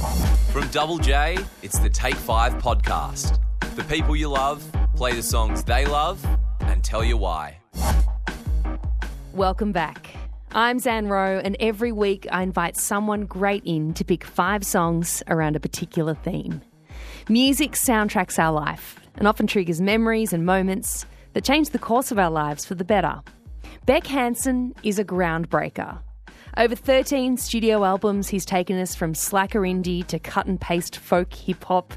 From Double J, it's the Take 5 podcast. The people you love, play the songs they love, and tell you why. Welcome back. I'm Zan Rowe, and every week I invite someone great in to pick five songs around a particular theme. Music soundtracks our life and often triggers memories and moments that change the course of our lives for the better. Beck Hansen is a groundbreaker. Over 13 studio albums, he's taken us from slacker indie to cut and paste folk hip hop,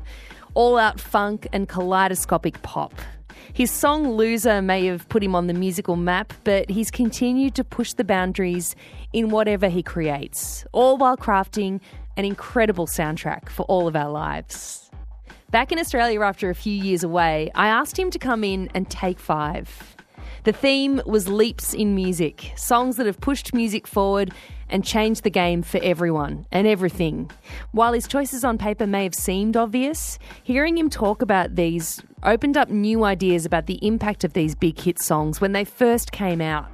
all out funk, and kaleidoscopic pop. His song Loser may have put him on the musical map, but he's continued to push the boundaries in whatever he creates, all while crafting an incredible soundtrack for all of our lives. Back in Australia after a few years away, I asked him to come in and take five. The theme was leaps in music, songs that have pushed music forward and changed the game for everyone and everything. While his choices on paper may have seemed obvious, hearing him talk about these opened up new ideas about the impact of these big hit songs when they first came out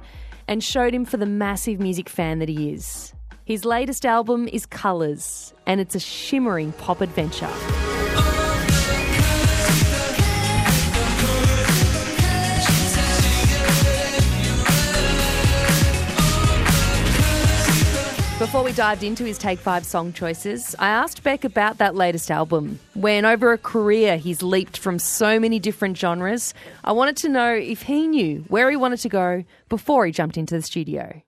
and showed him for the massive music fan that he is. His latest album is Colours, and it's a shimmering pop adventure. Before we dived into his Take Five song choices, I asked Beck about that latest album. When over a career he's leaped from so many different genres, I wanted to know if he knew where he wanted to go before he jumped into the studio.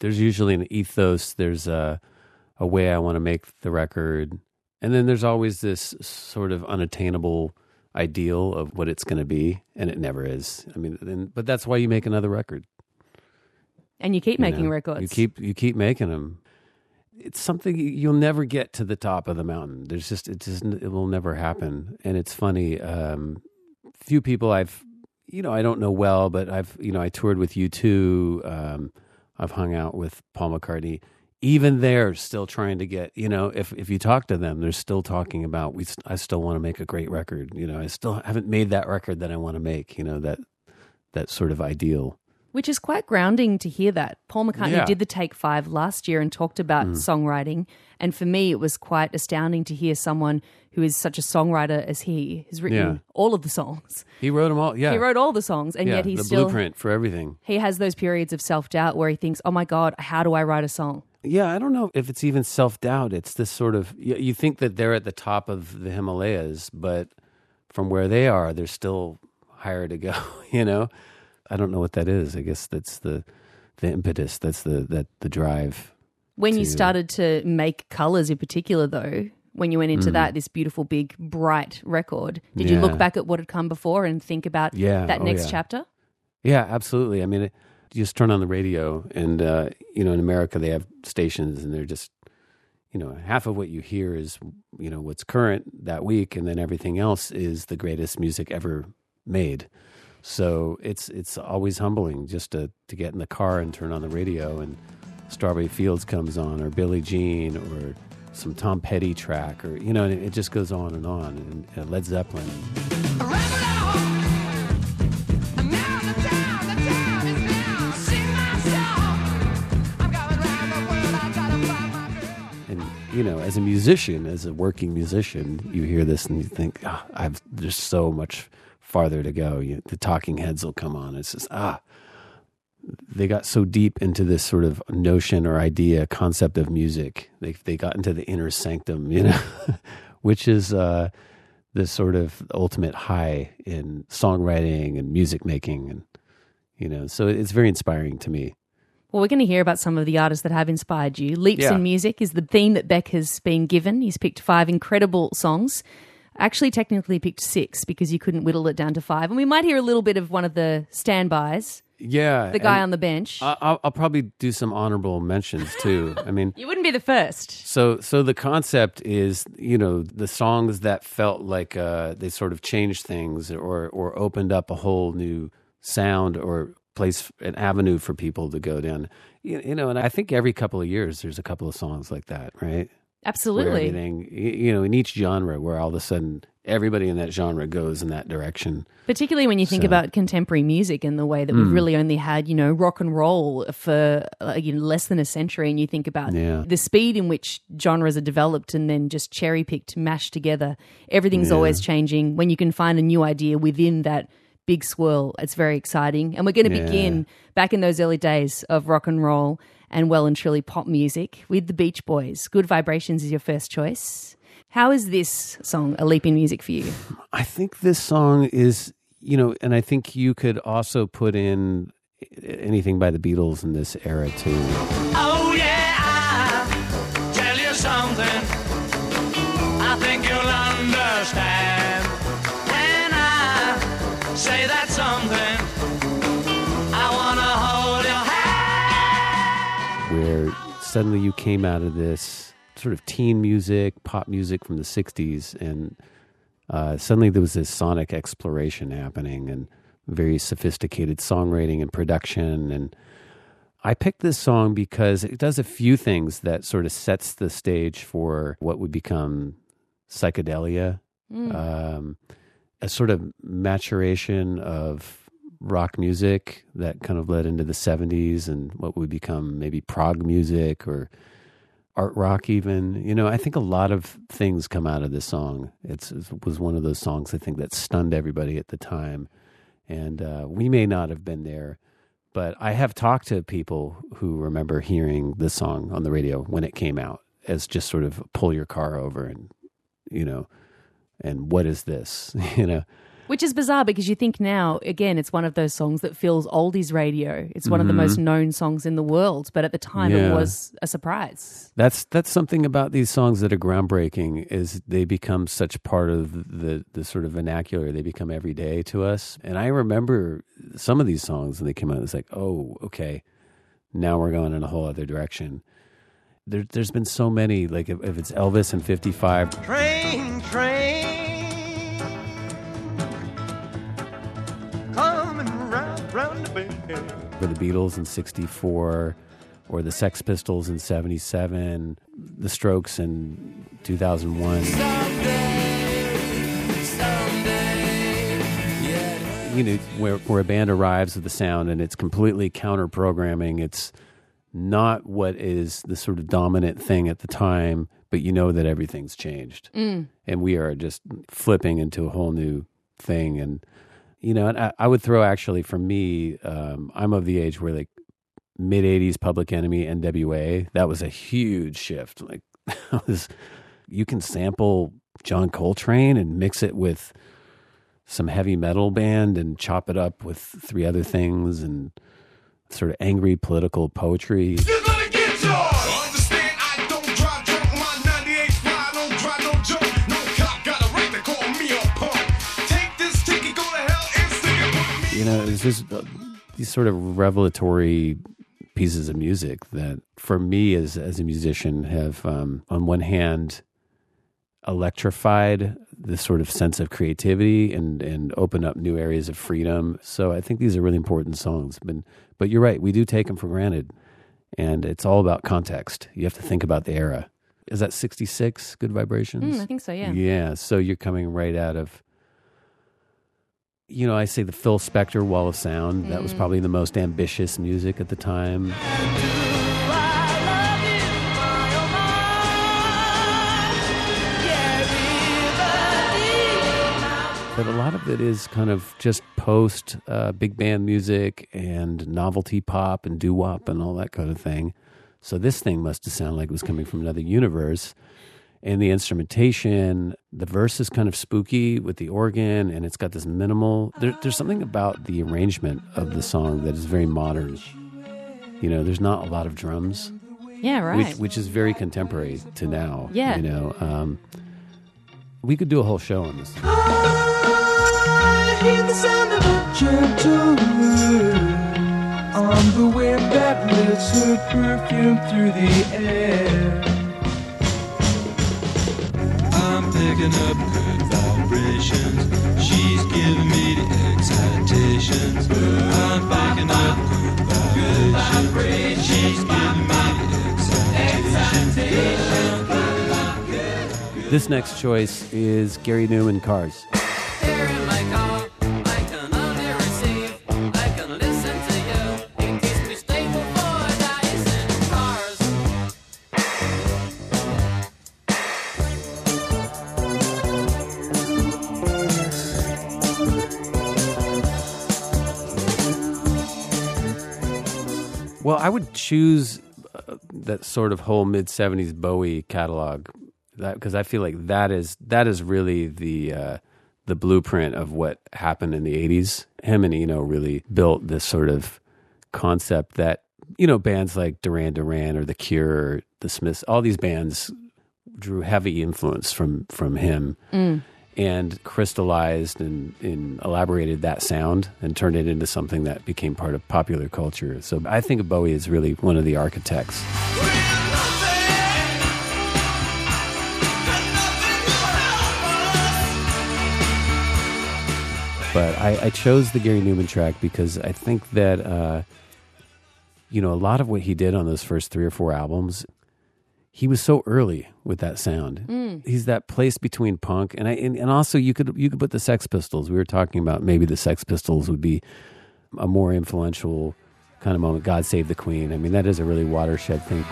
There's usually an ethos, there's a, a way I want to make the record. And then there's always this sort of unattainable ideal of what it's going to be, and it never is. I mean, and, but that's why you make another record. And you keep you making know? records. You keep you keep making them. It's something you- you'll never get to the top of the mountain. There's just it just it will never happen. And it's funny. Um, few people I've you know I don't know well, but I've you know I toured with U2. Um, I've hung out with Paul McCartney. Even they're still trying to get you know if if you talk to them, they're still talking about we. I still want to make a great record. You know, I still haven't made that record that I want to make. You know that that sort of ideal. Which is quite grounding to hear that. Paul McCartney Yeah. did the Take Five last year and talked about mm. songwriting. And for me, it was quite astounding to hear someone who is such a songwriter as he has written Yeah. all of the songs. He wrote them all. Yeah, He wrote all the songs, and yeah, yet he's the still blueprint for everything. he has those periods of self doubt where he thinks, "Oh my god, how do I write a song?" Yeah, I don't know if it's even self doubt. It's this sort of you, you think that they're at the top of the Himalayas, but from where they are, they're still higher to go. You know, I don't know what that is. I guess that's the the impetus. That's the that the drive. When you started to make colors, in particular, though, when you went into that this beautiful, big, bright record, did you look back at what had come before and think about Yeah, that oh, next yeah. chapter? Yeah, absolutely. I mean, it, you just turn on the radio, and uh, you know, in America, they have stations, and they're just, you know, half of what you hear is, you know, what's current that week, and then everything else is the greatest music ever made. So it's it's always humbling just to to get in the car and turn on the radio, and Strawberry Fields comes on, or Billie Jean, or some Tom Petty track, or you know, and it, it just goes on and on. And uh, Led Zeppelin. And you know, as a musician, as a working musician, you hear this and you think, ah, "I've there's so much farther to go." You, the Talking Heads will come on. It's just ah, they got so deep into this sort of notion or idea, concept of music. They they got into the inner sanctum, you know, which is uh, the sort of ultimate high in songwriting and music making, and you know, so it's very inspiring to me. Well, we're going to hear about some of the artists that have inspired you. Leaps Yeah. in Music is the theme that Beck has been given. He's picked five incredible songs. Actually, technically picked six because you couldn't whittle it down to five. And we might hear a little bit of one of the standbys, Yeah, the guy on the bench. I- I'll, I'll probably do some honorable mentions too. I mean, you wouldn't be the first. So, so the concept is, you know, the songs that felt like uh, they sort of changed things or or opened up a whole new sound or place an avenue for people to go down. You, you know, and I think every couple of years there's a couple of songs like that, right? Absolutely. Everything, you know, in each genre, where all of a sudden everybody in that genre goes in that direction. Particularly when you think So- about contemporary music and the way that we've really only had, you know, rock and roll for uh, you know, less than a century, and you think about Yeah. the speed in which genres are developed and then just cherry picked, mashed together. Everything's Yeah. always changing. When you can find a new idea within that big swirl, it's very exciting. And we're going to Yeah. begin back in those early days of rock and roll and well and truly pop music with the Beach Boys. Good Vibrations is your first choice. How is this song a leap in music for you? I think this song is, you know, and I think you could also put in anything by the Beatles in this era too. Oh yeah, suddenly you came out of this sort of teen music, pop music from the 60s, and uh, suddenly there was this sonic exploration happening and very sophisticated songwriting and production. And I picked this song because it does a few things that sort of sets the stage for what would become psychedelia, um, a sort of maturation of rock music that kind of led into the 70s and what would become maybe prog music or art rock even. You know i think a lot of things come out of this song. It's, it was one of those songs i think that stunned everybody at the time. And uh, we may not have been there but i have talked to people who remember hearing this song on the radio when it came out as just sort of pull your car over and you know and what is this? You know Which is bizarre because you think now, again, it's one of those songs that fills oldies radio. It's one of the most known songs in the world, but at the time it Mm-hmm. Was a surprise. That's that's something about these songs that are groundbreaking is they become such part of the the sort of vernacular. They become everyday to us. And I remember some of these songs when they came out. It's like, oh, okay, now we're going in a whole other direction. There, there's been so many. Like if, if it's Elvis and 55, Train, train. Round the the Beatles in 64 or the Sex Pistols in 77, the Strokes in 2001. You know, where, where a band arrives with a sound and it's completely counter programming. It's not what is the sort of dominant thing at the time, but you know that everything's changed. Mm. And we are just flipping into a whole new thing. And, you know, and I, I would throw actually for me, um, I'm of the age where like mid 80s Public Enemy, NWA, that was a huge shift. Like, was, you can sample John Coltrane and mix it with some heavy metal band and chop it up with three other things and sort of angry political poetry. You know, it's just uh, these sort of revelatory pieces of music that, for me as as a musician, have um, on one hand electrified this sort of sense of creativity and and open up new areas of freedom. So I think these are really important songs. But but you're right, we do take them for granted, and it's all about context. You have to think about the era. Is that '66? Good vibrations. Mm, I think so, yeah. Yeah. So you're coming right out of, you know, I say the Phil Spector Wall of Sound. That was Mm. probably the most ambitious music at the time. But a lot of it is kind of just post uh, big band music and novelty pop and doo wop and all that kind of thing. So this thing must have sounded like it was coming from another universe. And the instrumentation, the verse is kind of spooky with the organ, and it's got this minimal. There, there's something about the arrangement of the song that is very modern. You know, there's not a lot of drums, Yeah, right. which, which is very contemporary to now. Yeah. You know, um, we could do a whole show on this. I hear the sound of a gentle wind on the wind that lifts her perfume through the air. Picking up good vibrations. She's giving me the excitations. I'm picking up good vibrations. She's giving me the excitations. This next choice is Gary Numan Cars. I would choose uh, that sort of whole mid '70s Bowie catalog, because I feel like that is that is really the uh, the blueprint of what happened in the '80s. Him and Eno really built this sort of concept that you know bands like Duran Duran or The Cure, or The Smiths, all these bands drew heavy influence from from him and crystallized and, and elaborated that sound and turned it into something that became part of popular culture. So I think Bowie is really one of the architects. But I, I chose the Gary Numan track because I think that uh, you know a lot of what he did on those first three or four albums, he was so early with that sound. Mm. He's that place between punk and I and, and also you could you could put the Sex Pistols. We were talking about maybe the Sex Pistols would be a more influential kind of moment. God Save the Queen. I mean that is a really watershed thing.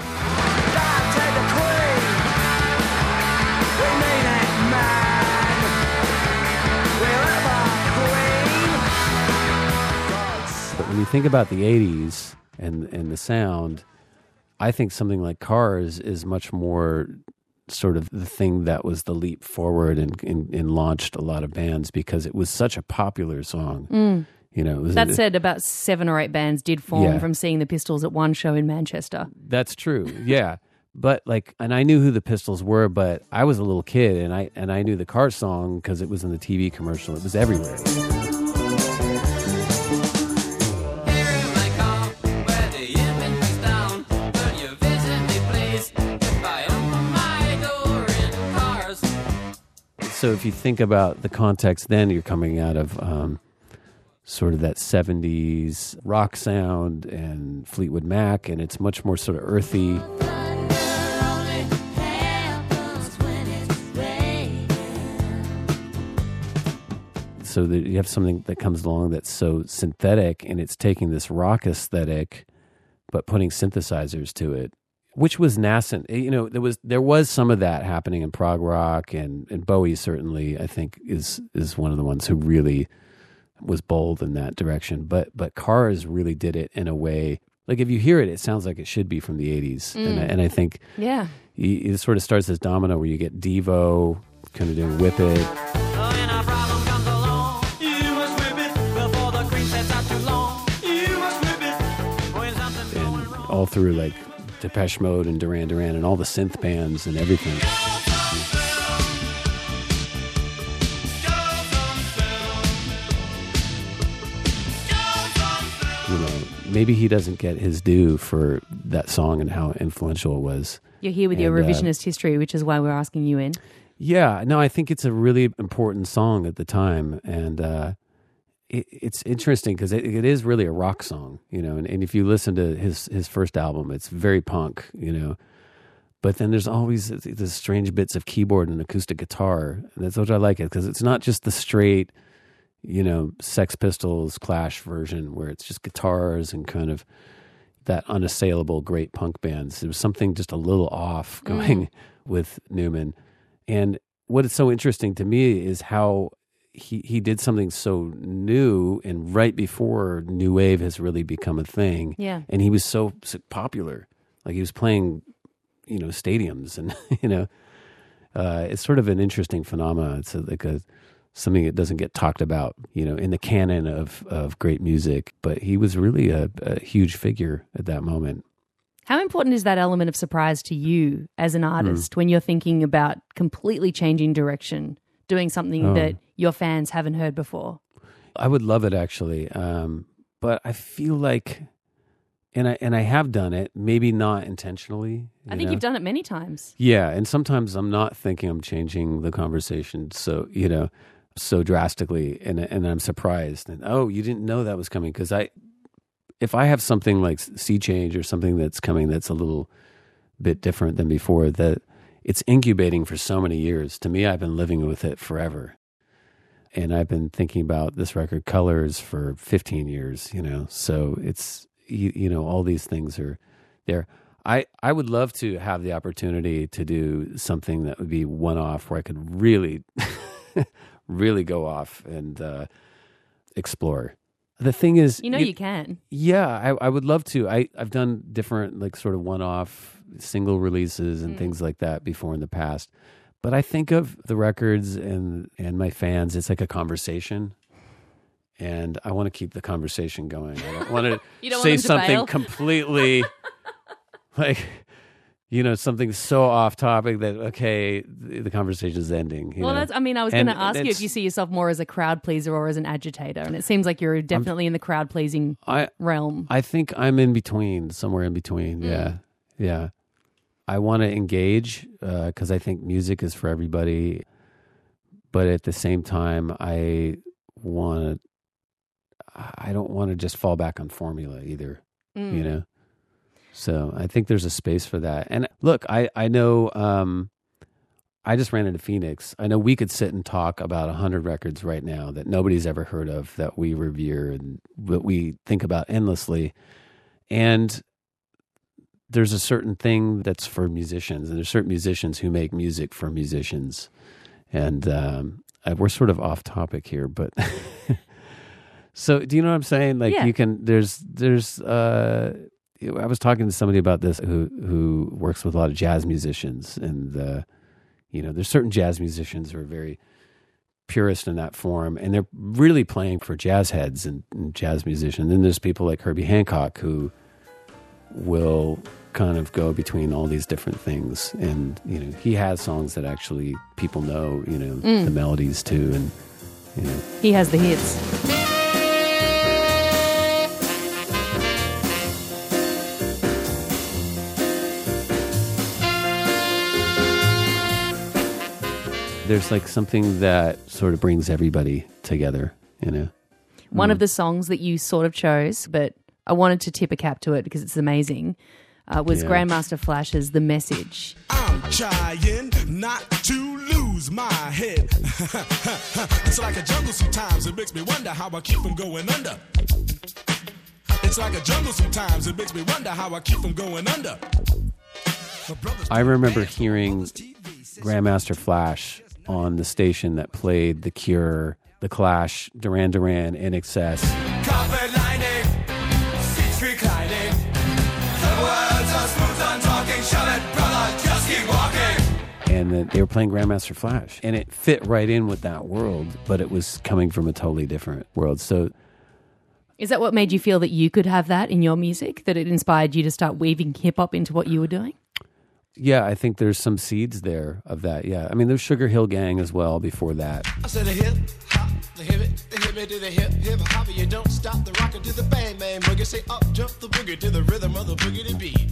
But when you think about the '80s and and the sound, I think something like Cars is much more sort of the thing that was the leap forward and, and, and launched a lot of bands because it was such a popular song. Mm. You know, it That said, about seven or eight bands did form Yeah. from seeing the Pistols at one show in Manchester. That's true. Yeah. But like, and I knew who the Pistols were, but I was a little kid, and I and I knew the car song because it was in the TV commercial. It was everywhere. Cars. So if you think about the context, then you're coming out of um, sort of that '70s rock sound and Fleetwood Mac, and it's much more sort of earthy. So that you have something that comes along that's so synthetic, and it's taking this rock aesthetic, but putting synthesizers to it, which was nascent. Eh, you know, there was there was some of that happening in prog rock, and and Bowie certainly, I think, is is one of the ones who really was bold in that direction. But but Cars really did it in a way. Like if you hear it, it sounds like it should be from the '80s, and I, mm. and I think Yeah. y- it sort of starts as domino where you get Devo kind of doing Whip It, oh, When a problem comes along, you must whip it before the cream sets out too long. You must whip it when something's going and all through like Depeche Mode and Duran Duran and all the synth bands and everything. You know, maybe he doesn't get his due for that song and how influential it was. You're here with your And, uh, revisionist history, which is why we're asking you in. Yeah, no, I think it's a really important song at the time, and uh, it, it's interesting because it, it is really a rock song, you know. And, and if you listen to his his first album, it's very punk, you know. But then there's always the strange bits of keyboard and acoustic guitar. And that's what I like it because it's not just the straight, you know, Sex Pistols Clash version where it's just guitars and kind of that unassailable great punk bands. There was something just a little off mm. going with Numan. And what is so interesting to me is how he, he did something so new and right before new wave has really become a thing. Yeah. And he was so, so popular. Like he was playing, you know, stadiums and, you know, uh, it's sort of an interesting phenomenon. It's a, like a, something that doesn't get talked about, you know, in the canon of, of great music, but he was really a, a huge figure at that moment. How important is that element of surprise to you as Hmm. an artist when you're thinking about completely changing direction, doing something Oh. that your fans haven't heard before? I would love it actually, um, but I feel like, and I and I have done it, maybe not intentionally. I think know? you've done it many times. Yeah, and sometimes I'm not thinking I'm changing the conversation, so you know, so drastically, and and I'm surprised. And oh, you didn't know that was coming because I, if I have something like sea change or something that's coming that's a little bit different than before, that it's incubating for so many years. To me, I've been living with it forever. And I've been thinking about this record colors for 15 years, you know. So it's you, you know, all these things are there. I I would love to have the opportunity to do something that would be one off where I could really really go off and uh explore. The thing is You know you can. yeah, I, I would love to. I, I've done different, like, sort of one off single releases and things like that before in the past. But I think of the records and, and my fans, it's like a conversation. And I want to keep the conversation going. I don't want to don't say to something bail? completely like, you know, something so off topic that, okay, the, conversation is ending. Well, know? that's. I mean, I was going to ask you if you see yourself more as a crowd pleaser or as an agitator, and it seems like you're definitely in the crowd pleasing realm. I think I'm in between, somewhere in between. Mm. Yeah, yeah. I want to engage because I think music is for everybody, but at the same time, I want to. I don't want to just fall back on formula either. Mm. You know. So I think there's a space for that. And look, I I know. Um, I just ran into Phoenix. I know we could sit and talk about a hundred records right now that nobody's ever heard of that we revere and that we think about endlessly. And there's a certain thing that's for musicians, and there's certain musicians who make music for musicians. And um, we're sort of off topic here, but so do you know what I'm saying? Like Yeah. you can there's there's uh, I was talking to somebody about this who who works with a lot of jazz musicians, and uh, you know, there's certain jazz musicians who are very purist in that form, and they're really playing for jazz heads and, and jazz musicians. And Then there's people like Herbie Hancock who will kind of go between all these different things, and you know, he has songs that actually people know, you know, the melodies too, and you know, He has the hits. there's like something that sort of brings everybody together, you know. One Mm. of the songs that you sort of chose, but I wanted to tip a cap to it because it's amazing, uh, was Yeah. Grandmaster Flash's The Message. I'm trying not to lose my head. it's like a jungle sometimes. It makes me wonder how I keep from going under. It's like a jungle sometimes. It makes me wonder how I keep from going under. I remember hearing Grandmaster Flash on the station that played The Cure, The Clash, Duran Duran, INXS. And that they were playing Grandmaster Flash, and it fit right in with that world, but it was coming from a totally different world. So Is that what made you feel that you could have that in your music? That it inspired you to start weaving hip hop into what you were doing? yeah, I think there's some seeds there of that. Yeah, I mean, there's Sugar Hill Gang as well before that. I said the hip hop, the hip it, the hip it to the hip hip hop. You don't stop the rocker to the bang bang boogie. Say up jump the boogie to the rhythm of the boogie beat.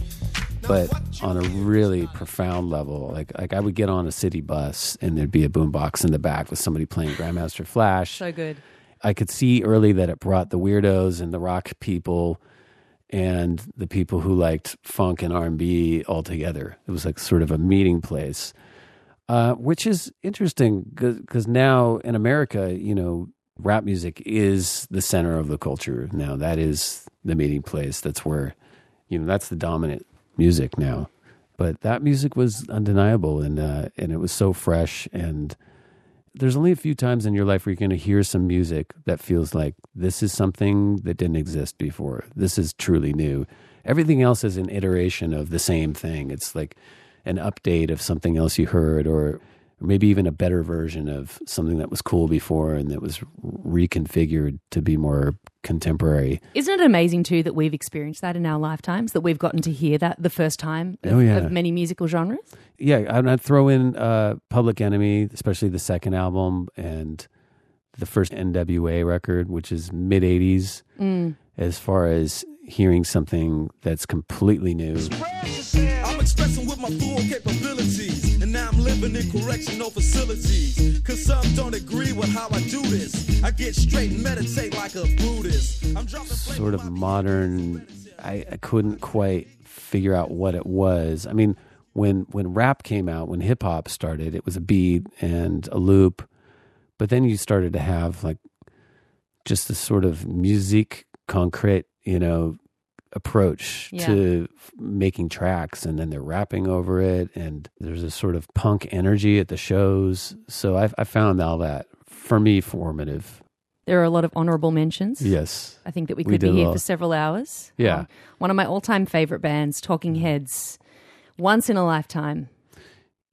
But on a really profound level. Like like I would get on a city bus and there'd be a boombox in the back with somebody playing Grandmaster Flash. So good. I could see early that it brought the weirdos and the rock people and the people who liked funk and R&B all together. It was like sort of a meeting place. Uh, which is interesting because now in America, you know, rap music is the center of the culture now. That is the meeting place. That's where, you know, that's the dominant music now. But that music was undeniable, and uh, and it was so fresh. And there's only a few times in your life where you're going to hear some music that feels like this is something that didn't exist before. This is truly new. Everything else is an iteration of the same thing. It's like an update of something else you heard, or or maybe even a better version of something that was cool before and that was reconfigured to be more contemporary. Isn't it amazing too that we've experienced that in our lifetimes? That we've gotten to hear that the first time of, Oh, yeah. of many musical genres? yeah, and I'd throw in uh, Public Enemy, especially the second album and the first NWA record, which is mid '80s. As far as hearing something that's completely new, I'm expressing with my full capabilities, and now I'm living in correctional facilities. Cause some don't agree with how I do this. I get straight and meditate like a Buddhist. I'm dropping sort of modern. I, I couldn't quite figure out what it was. I mean, when when rap came out, when hip hop started, it was a beat and a loop, but then you started to have like just this sort of musique concrete, you know, approach Yeah. to f- making tracks and then they're rapping over it and there's a sort of punk energy at the shows so i, I found all that for me formative There are a lot of honourable mentions. yes I think that we We could be here lot. for several hours. Yeah. Um, one of my all time favourite bands, Talking Heads. Once in a lifetime.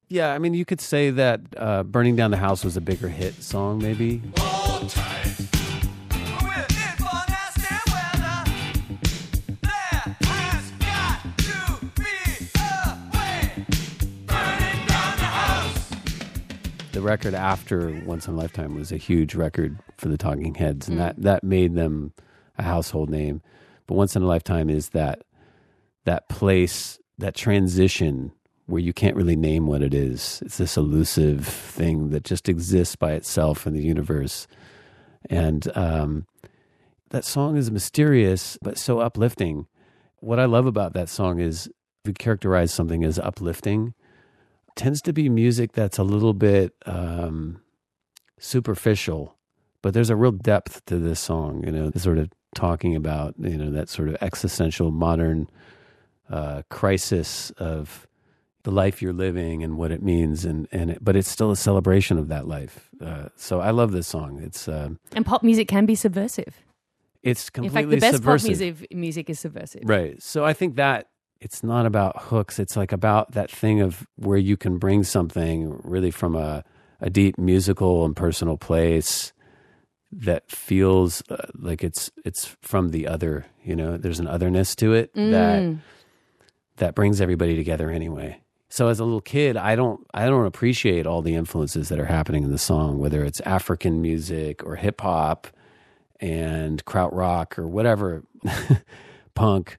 yeah i mean you could say that uh, burning down the house was a bigger hit song maybe the record after Once in a Lifetime was a huge record for the Talking Heads, and that that made them a household name. But Once in a Lifetime is that that place, that transition where you can't really name what it is. It's this elusive thing that just exists by itself in the universe, and um, that song is mysterious but so uplifting. What I love about that song is we characterize something as uplifting tends to be music that's a little bit um, superficial, but there's a real depth to this song. You know, sort of talking about you know that sort of existential modern uh, crisis of the life you're living and what it means, and and it, but it's still a celebration of that life. Uh, so I love this song. It's um, And pop music can be subversive. it's In completely fact, the best subversive. pop music, music is subversive. Right. So I think that it's not about hooks. It's like about that thing of where you can bring something really from a, a deep musical and personal place that feels uh, like it's it's from the other. You know, there's an otherness to it that Mm. that brings everybody together anyway. So as a little kid, I don't I don't appreciate all the influences that are happening in the song, whether it's African music or hip hop and krautrock or whatever punk.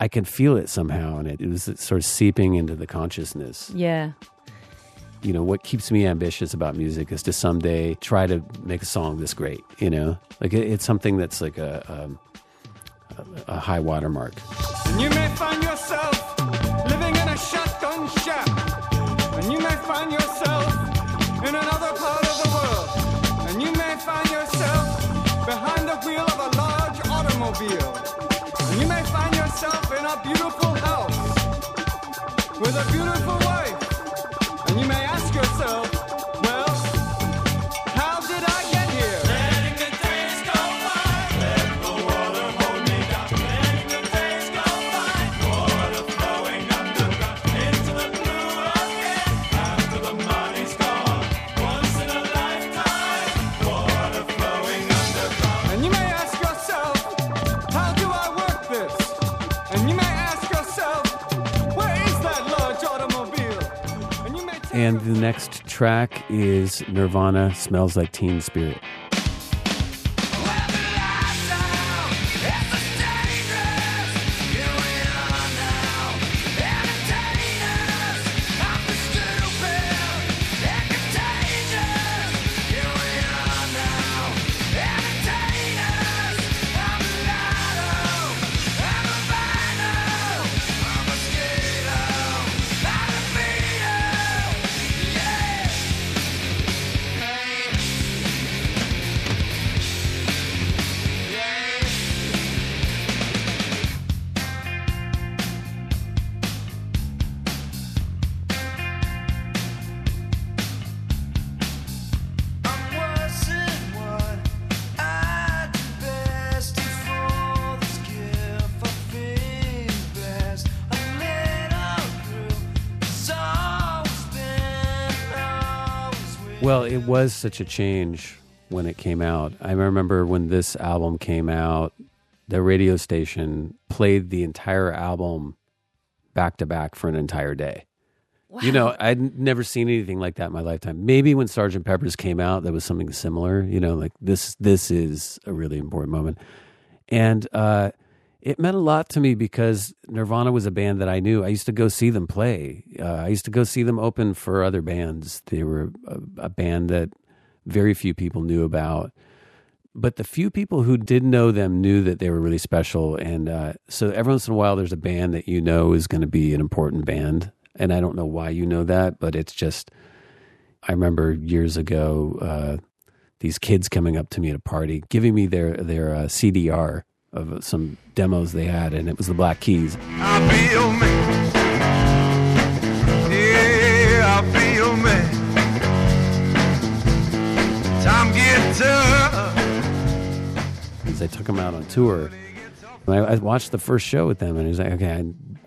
I can feel it somehow, and it, it was sort of seeping into the consciousness. Yeah. You know, what keeps me ambitious about music is to someday try to make a song this great. You know, like it, it's something that's like a um, a, a high watermark. And you may find yourself living in a shotgun shack. And you may find yourself in another part of the world. And you may find yourself behind the wheel of a large automobile. Yourself in a beautiful house with a beautiful wife. And you may ask yourself, And the next track is Nirvana Smells Like Teen Spirit. Was such a change when it came out. I remember when this album came out, the radio station played the entire album back to back for an entire day. You know, I'd never seen anything like that in my lifetime. Maybe when Sgt. Pepper's came out, there was something similar. You know, like this. This is a really important moment, and uh, it meant a lot to me because Nirvana was a band that I knew. I used to go see them play. Uh, I used to go see them open for other bands. They were a, a band that very few people knew about. But the few people who did know them knew that they were really special. And uh, so every once in a while, there's a band that you know is going to be an important band. and I don't know why you know that, but it's just. I remember years ago uh, these kids coming up to me at a party, giving me their their uh, CDR of some demos they had, and it was the Black Keys. I feel me. Yeah, I feel me. Time gets tough. As I took them out on tour, and I, I watched the first show with them, and it was like, okay, I,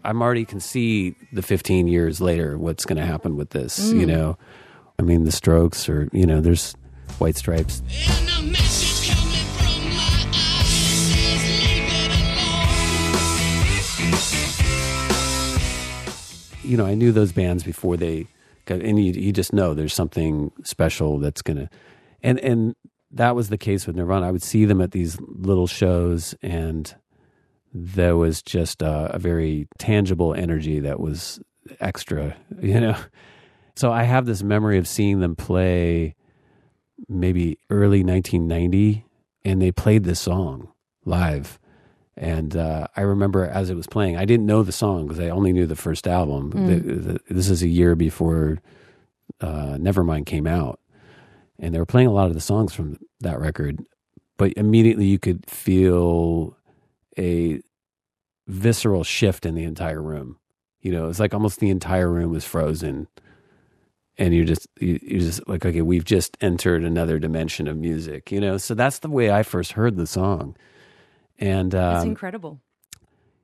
I'm already can see the 15 years later what's going to happen with this. You mm. know, I mean, the Strokes, or you know, there's White Stripes. You know, I knew those bands before they got, and you, you just know there's something special that's gonna, and and that was the case with Nirvana. I would see them at these little shows, and there was just a, a very tangible energy that was extra, you know. So I have this memory of seeing them play, maybe early 1990, and they played this song live. And uh, I remember as it was playing, I didn't know the song because I only knew the first album. The- the- this is a year before uh, Nevermind came out, and they were playing a lot of the songs from that record. But immediately you could feel a visceral shift in the entire room. You know, it's like almost the entire room was frozen, and you're just you're just like, okay, we've just entered another dimension of music. You know, so that's the way I first heard the song, and It's um, incredible.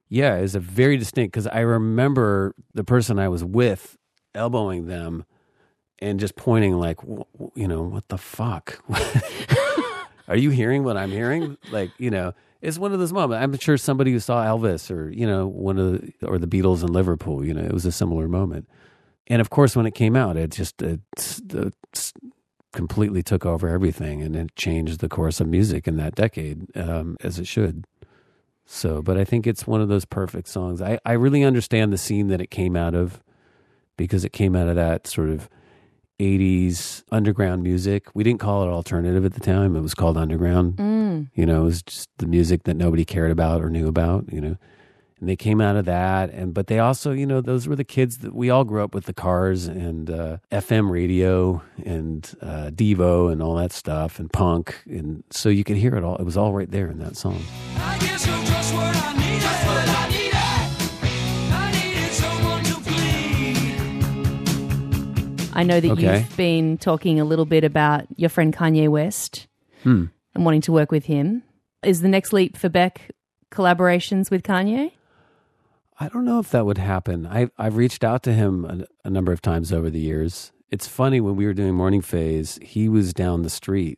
yeah, it's a very distinct because I remember the person I was with elbowing them and just pointing like, "W- w- you know, what the fuck? Are you hearing what I'm hearing? Like, you know, it's one of those moments. I'm sure somebody who saw Elvis or you know one of the, or the Beatles in Liverpool, you know, it was a similar moment. And of course, when it came out, it just it, it completely took over everything, and it changed the course of music in that decade, um, as it should. So, but I think it's one of those perfect songs. I, I really understand the scene that it came out of because it came out of that sort of 80s underground music. We didn't call it alternative at the time, it was called underground. Mm. You know, it was just the music that nobody cared about or knew about, you know. And they came out of that and but they also, you know, those were the kids that we all grew up with the cars and uh, FM radio and uh, Devo and all that stuff and punk and so you could hear it all. It was all right there in that song. I guess you're just what I needed. Just what I needed. I needed someone to plead. I know that Okay. you've been talking a little bit about your friend Kanye West Hmm. and wanting to work with him. Is the next leap for Beck collaborations with Kanye? I don't know if that would happen. I, I've reached out to him a, a number of times over the years. It's funny when we were doing Morning Phase, he was down the street,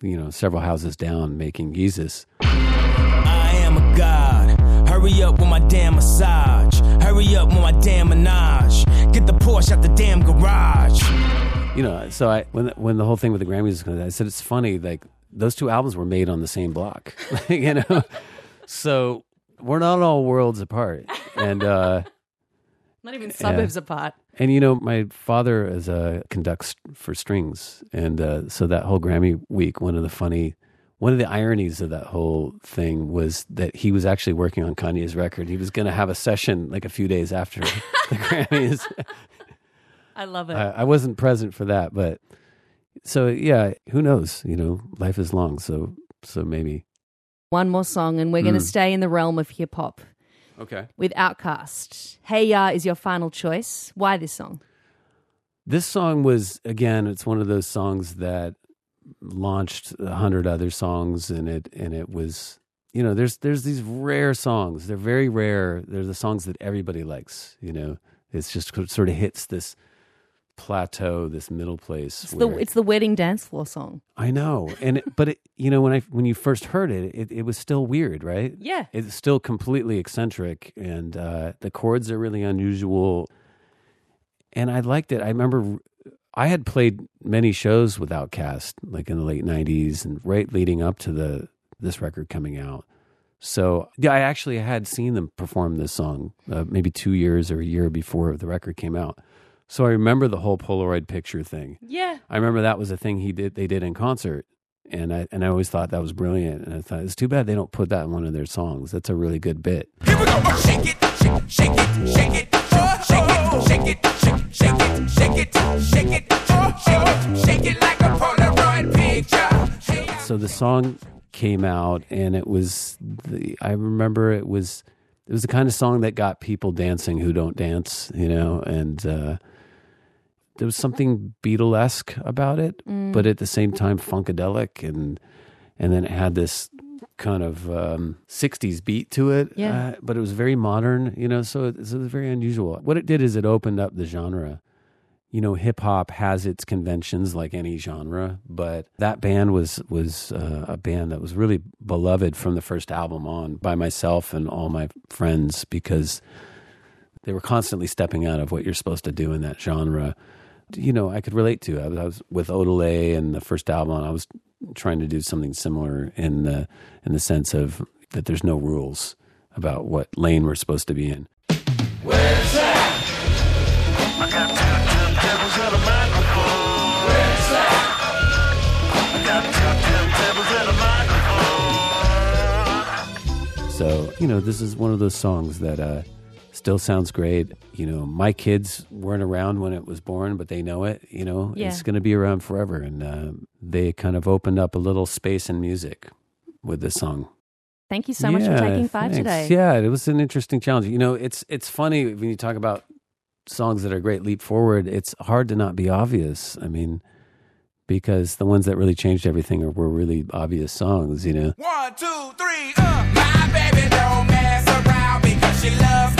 you know, several houses down making Yeezus. I am a god. Hurry up with my damn massage. Hurry up with my damn menage. Get the Porsche out the damn garage. You know, so I when when the whole thing with the Grammys was going, on I said it's funny like those two albums were made on the same block, you know. So we're not all worlds apart, and uh, Not even suburbs apart. And you know, my father is a conducts for strings, and uh, so that whole Grammy week, one of the funny, one of the ironies of that whole thing was that he was actually working on Kanye's record. He was going to have a session like a few days after the Grammys. I love it. I, I wasn't present for that, but so yeah, who knows? You know, life is long, so so maybe. One more song, and we're going to Mm. stay in the realm of hip hop Okay. with Outkast. Hey Ya is your final choice. Why this song? This song was again, it's one of those songs that launched a hundred other songs and it and it was you know, there's there's these rare songs. They're very rare. They're the songs that everybody likes, you know. It's just sort of hits this plateau, this middle place. It's the it's the wedding dance floor song. I know. And it, but it, you know when I when you first heard it, it it was still weird, right? Yeah. It's still completely eccentric and uh the chords are really unusual. And I liked it. I remember I had played many shows with Outkast, like in the late 90s and right leading up to the this record coming out. So, yeah, I actually had seen them perform this song uh, maybe 2 years or a year before the record came out. So I remember the whole Polaroid picture thing. Yeah. I remember that was a thing he did they did in concert. And I and I always thought that was brilliant. And I thought it's too bad they don't put that in one of their songs. That's a really good bit. Here we go. Shake it, shake, shake it, shake it. Show Shake it, shake it, shake, shake it, shake it, shake it, shake it, shake it like a Polaroid picture. So the song came out and it was the i remember it was it was the kind of song that got people dancing who don't dance you know and uh there was something beatlesque about it but at the same time funkadelic and and then it had this kind of um 60s beat to it Yeah. uh, but it was very modern you know so it, so it was very unusual. What it did is it opened up the genre. You know hip hop has its conventions like any genre but that band was was uh, a band that was really beloved from the first album on by myself and all my friends because they were constantly stepping out of what you're supposed to do in that genre you know i could relate to. I was, I with odelay and the first album i was trying to do something similar in the in the sense of that there's no rules about what lane we're supposed to be in. So, you know, this is one of those songs that uh, still sounds great. You know, my kids weren't around when it was born, but they know it. You know, Yeah. it's going to be around forever. And uh, they kind of opened up a little space in music with this song. Thank you so much for Yeah, taking five thanks. today. Yeah, it was an interesting challenge. You know, it's it's funny when you talk about songs that are great leap forward. It's hard to not be obvious. I mean, because the ones that really changed everything were really obvious songs. You know. One, two, three, uh. My baby don't mess around because she loves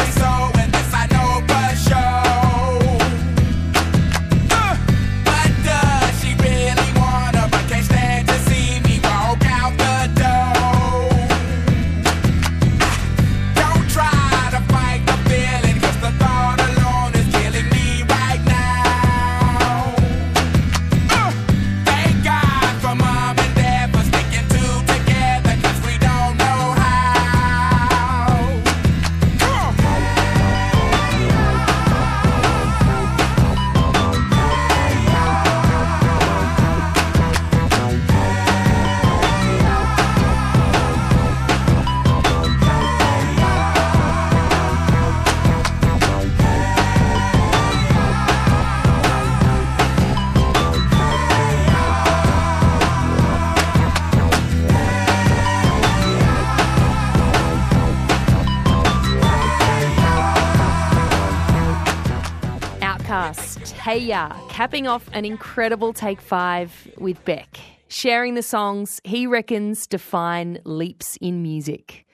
Hey Ya, capping off an incredible take five with Beck, sharing the songs he reckons define leaps in music.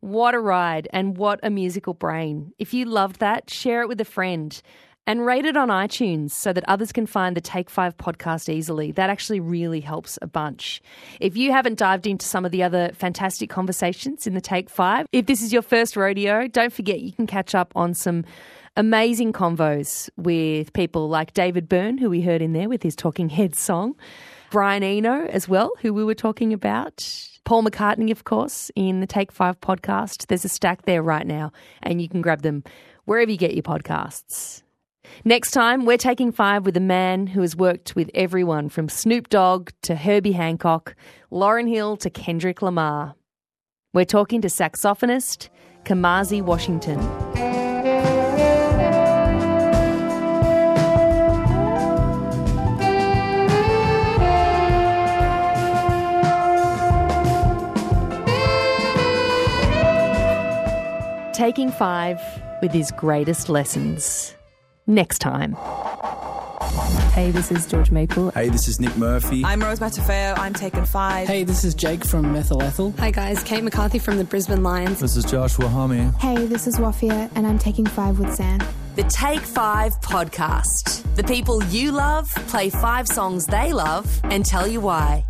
What a ride and what a musical brain. If you loved that, share it with a friend and rate it on iTunes so that others can find the Take Five podcast easily. That actually really helps a bunch. If you haven't dived into some of the other fantastic conversations in the Take Five, if this is your first rodeo, don't forget you can catch up on some amazing convos with people like David Byrne, who we heard in there with his Talking Heads song, Brian Eno as well, who we were talking about, Paul McCartney, of course, in the Take Five podcast. There's a stack there right now, and you can grab them wherever you get your podcasts. Next time, we're taking five with a man who has worked with everyone from Snoop Dogg to Herbie Hancock, Lauryn Hill to Kendrick Lamar. We're talking to saxophonist Kamasi Washington. Taking five with his greatest lessons. Next time. Hey, this is George Maple. Hey, this is Nick Murphy. I'm Rose Matafeo. I'm taken five. Hey, this is Jake from Methyl Ethel. Hi guys, Kate McCarthy from the Brisbane Lions. This is Joshua Homme. Hey, this is Wafia, and I'm taking five with Sam. The Take Five podcast. The people you love play five songs they love and tell you why.